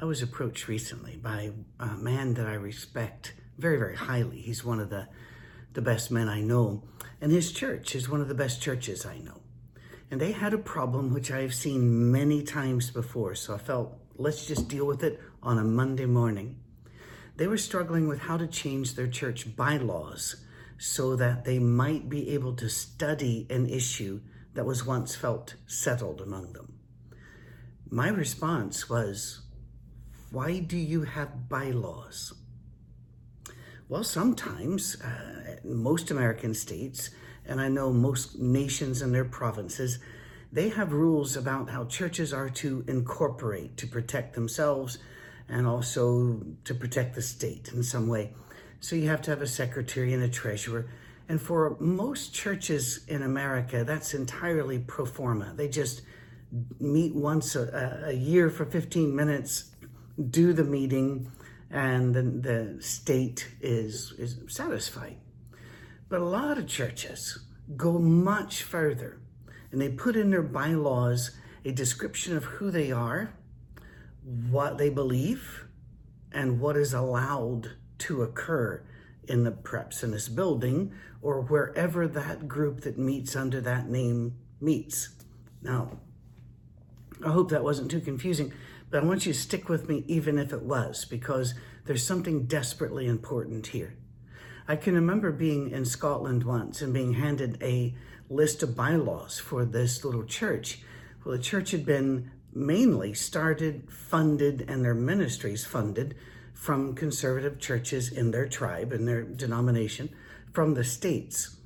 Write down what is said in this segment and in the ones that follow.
I was approached recently by a man that I respect very, very highly. He's one of the, the best men I know, and his church is one of the best churches I know. And they had a problem which I've seen many times before, so I felt let's just deal with it on a Monday morning. They were struggling with how to change their church bylaws so that they might be able to study an issue that was once felt settled among them. My response was, Why do you have bylaws? Well, sometimes, uh, most American states, and I know most nations and their provinces, they have rules about how churches are to incorporate to protect themselves and also to protect the state in some way. So you have to have a secretary and a treasurer. And for most churches in America, that's entirely pro forma. They just meet once a, a year for 15 minutes, do the meeting, and the, the state is, is satisfied. But a lot of churches go much further and they put in their bylaws a description of who they are, what they believe, and what is allowed to occur in the perhaps in this building or wherever that group that meets under that name meets. Now, I hope that wasn't too confusing, but I want you to stick with me even if it was, because there's something desperately important here. I can remember being in Scotland once and being handed a list of bylaws for this little church. Well, the church had been mainly started, funded, and their ministries funded from conservative churches in their tribe, in their denomination, from the States.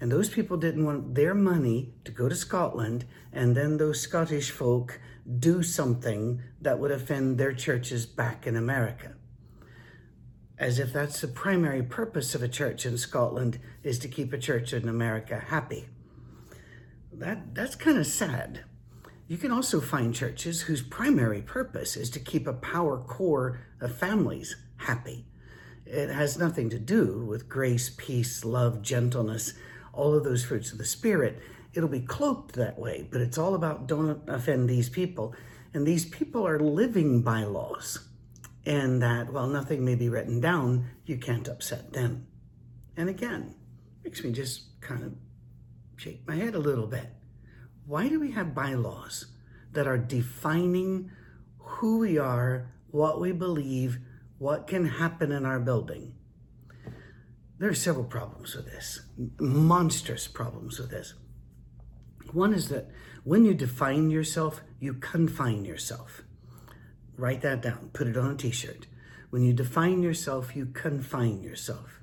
And those people didn't want their money to go to Scotland and then those Scottish folk do something that would offend their churches back in America. As if that's the primary purpose of a church in Scotland is to keep a church in America happy. That, that's kind of sad. You can also find churches whose primary purpose is to keep a power core of families happy. It has nothing to do with grace, peace, love, gentleness, all of those fruits of the Spirit. It'll be cloaked that way, but it's all about don't offend these people. And these people are living bylaws, and that while nothing may be written down, you can't upset them. And again, makes me just kind of shake my head a little bit. Why do we have bylaws that are defining who we are, what we believe, what can happen in our building? There are several problems with this, monstrous problems with this. One is that when you define yourself, you confine yourself. Write that down, put it on a t shirt. When you define yourself, you confine yourself.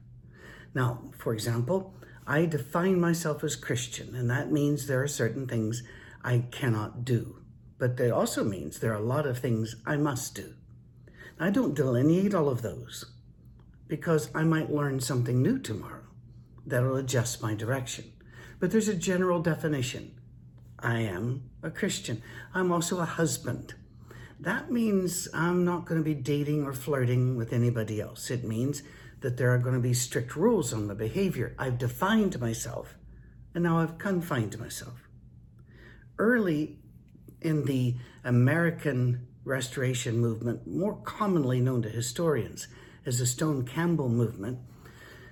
Now, for example, I define myself as Christian, and that means there are certain things I cannot do. But that also means there are a lot of things I must do. I don't delineate all of those because I might learn something new tomorrow that'll adjust my direction. But there's a general definition. I am a Christian. I'm also a husband. That means I'm not going to be dating or flirting with anybody else. It means that there are going to be strict rules on my behavior. I've defined myself and now I've confined myself. Early in the American Restoration movement, more commonly known to historians, as the Stone Campbell movement,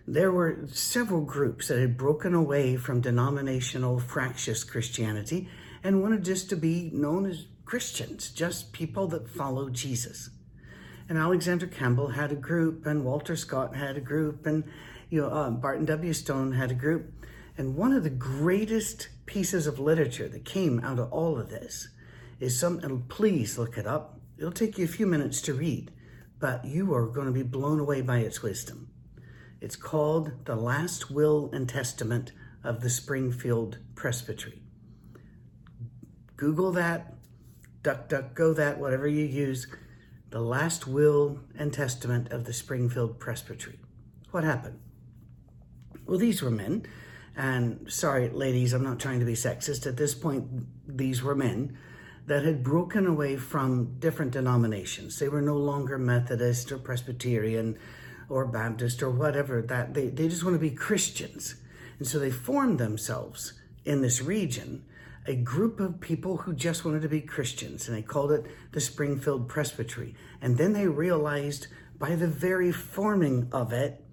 there were several groups that had broken away from denominational fractious Christianity and wanted just to be known as Christians, just people that follow Jesus. And Alexander Campbell had a group, and Walter Scott had a group, and you know uh, Barton W. Stone had a group. And one of the greatest pieces of literature that came out of all of this is some. And please look it up. It'll take you a few minutes to read but you are going to be blown away by its wisdom. It's called The Last Will and Testament of the Springfield Presbytery. Google that, duck, duck, go that, whatever you use. The Last Will and Testament of the Springfield Presbytery. What happened? Well, these were men, and sorry, ladies, I'm not trying to be sexist. At this point, these were men that had broken away from different denominations. They were no longer Methodist or Presbyterian or Baptist or whatever that they, they just want to be Christians. And so they formed themselves in this region a group of people who just wanted to be Christians, and they called it the Springfield Presbytery. And then they realized by the very forming of it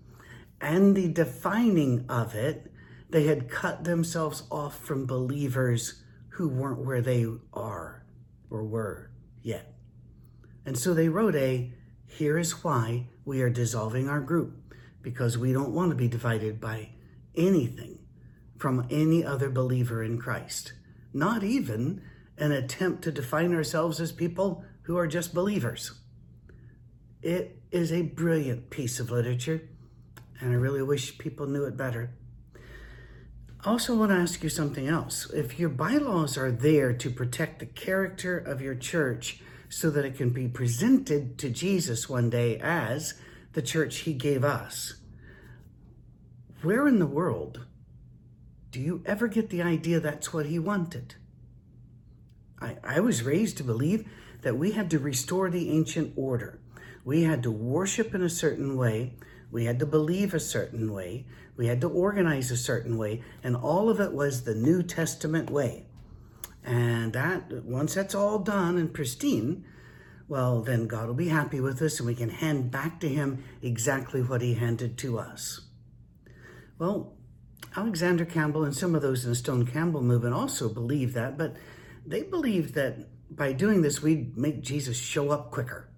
and the defining of it, they had cut themselves off from believers who weren't where they are or were yet. And so they wrote a here is why we are dissolving our group because we don't want to be divided by anything from any other believer in Christ not even an attempt to define ourselves as people who are just believers. It is a brilliant piece of literature, and I really wish people knew it better. I also want to ask you something else. If your bylaws are there to protect the character of your church so that it can be presented to Jesus one day as the church he gave us, where in the world do you ever get the idea that's what he wanted? I, I was raised to believe that we had to restore the ancient order. We had to worship in a certain way. We had to believe a certain way. We had to organize a certain way. And all of it was the New Testament way. And that, once that's all done and pristine, well, then God will be happy with us and we can hand back to Him exactly what He handed to us. Well, Alexander Campbell and some of those in the Stone Campbell movement also believe that, but they believe that by doing this, we'd make Jesus show up quicker.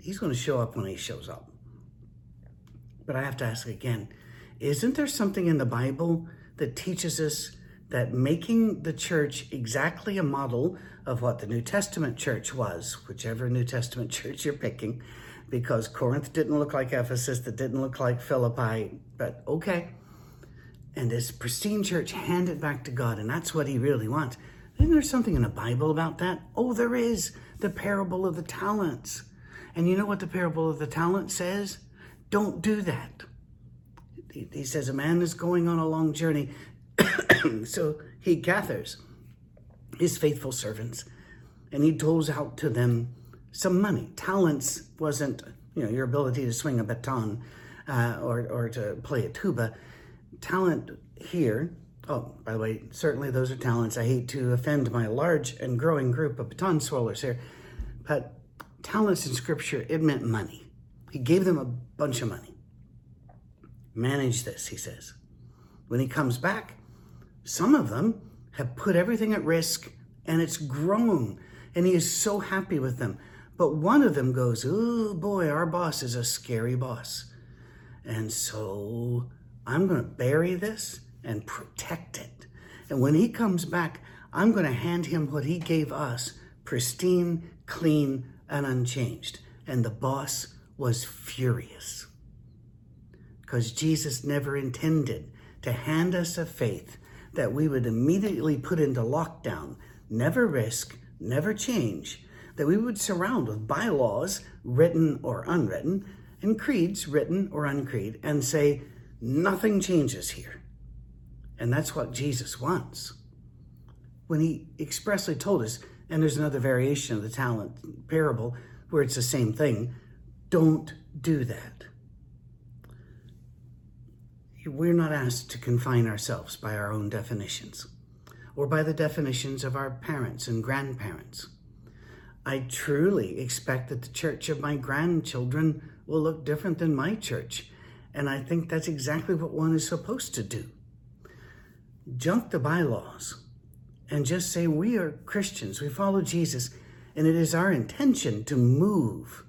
He's going to show up when he shows up. But I have to ask again isn't there something in the Bible that teaches us that making the church exactly a model of what the New Testament church was, whichever New Testament church you're picking, because Corinth didn't look like Ephesus, that didn't look like Philippi, but okay. And this pristine church handed back to God, and that's what he really wants. Isn't there something in the Bible about that? Oh, there is. The parable of the talents. And you know what the parable of the talents says? Don't do that. He says a man is going on a long journey, so he gathers his faithful servants and he doles out to them some money. Talents wasn't, you know, your ability to swing a baton uh, or, or to play a tuba. Talent here, oh, by the way, certainly those are talents. I hate to offend my large and growing group of baton swallowers here, but talents in Scripture, it meant money. He gave them a bunch of money. Manage this, he says. When he comes back, some of them have put everything at risk and it's grown, and he is so happy with them. But one of them goes, Oh boy, our boss is a scary boss. And so I'm going to bury this and protect it. And when he comes back, I'm going to hand him what he gave us pristine, clean, and unchanged. And the boss was furious because Jesus never intended to hand us a faith that we would immediately put into lockdown, never risk, never change, that we would surround with bylaws, written or unwritten, and creeds, written or uncreed, and say, nothing changes here. And that's what Jesus wants. When he expressly told us, and there's another variation of the talent parable where it's the same thing, don't do that. We're not asked to confine ourselves by our own definitions or by the definitions of our parents and grandparents. I truly expect that the church of my grandchildren will look different than my church. And I think that's exactly what one is supposed to do. Junk the bylaws and just say, We are Christians, we follow Jesus, and it is our intention to move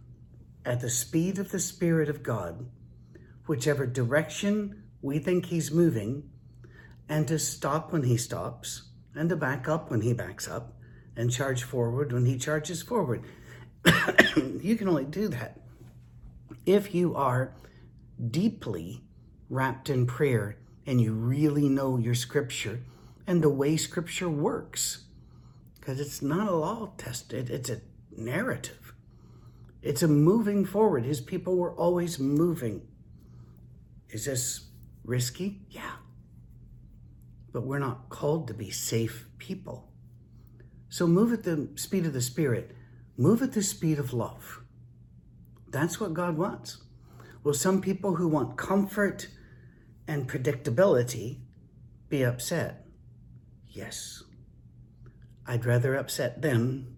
at the speed of the Spirit of God, whichever direction we think He's moving, and to stop when He stops, and to back up when He backs up, and charge forward when he charges forward. you can only do that if you are deeply wrapped in prayer and you really know your scripture and the way scripture works. Because it's not a law test, it's a narrative. It's a moving forward. His people were always moving. Is this risky? Yeah. But we're not called to be safe people. So move at the speed of the Spirit, move at the speed of love. That's what God wants. Will some people who want comfort and predictability be upset? Yes. I'd rather upset them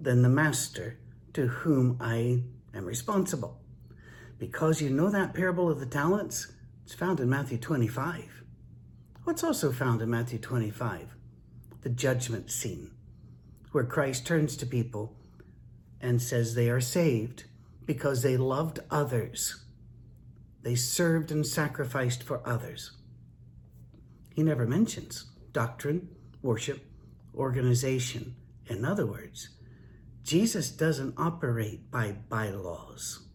than the master to whom I am responsible. Because you know that parable of the talents? It's found in Matthew 25. What's also found in Matthew 25? The judgment scene, where Christ turns to people and says they are saved because they loved others. They served and sacrificed for others. He never mentions doctrine, worship, organization. In other words, Jesus doesn't operate by bylaws.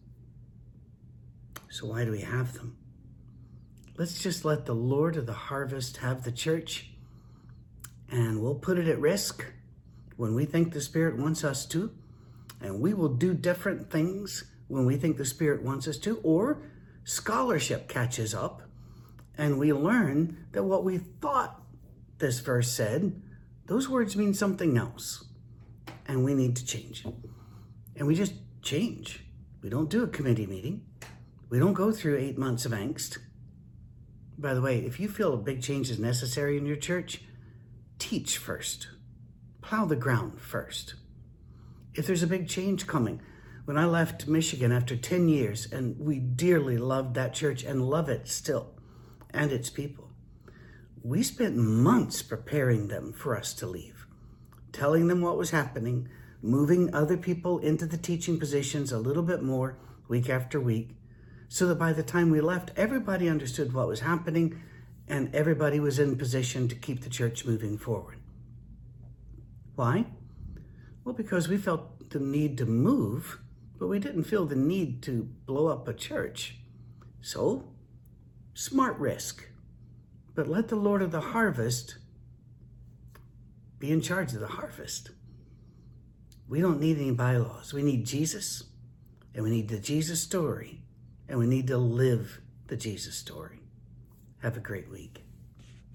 So why do we have them? Let's just let the Lord of the harvest have the church, and we'll put it at risk when we think the Spirit wants us to, and we will do different things when we think the Spirit wants us to, or scholarship catches up and we learn that what we thought this verse said, those words mean something else. And we need to change. And we just change. We don't do a committee meeting. We don't go through eight months of angst. By the way, if you feel a big change is necessary in your church, teach first. Plow the ground first. If there's a big change coming, when I left Michigan after 10 years, and we dearly loved that church and love it still, and its people, we spent months preparing them for us to leave, telling them what was happening, moving other people into the teaching positions a little bit more week after week, so that by the time we left, everybody understood what was happening and everybody was in position to keep the church moving forward. Why? Well, because we felt the need to move, but we didn't feel the need to blow up a church. So, smart risk. But let the Lord of the harvest be in charge of the harvest. We don't need any bylaws. We need Jesus, and we need the Jesus story, and we need to live the Jesus story. Have a great week.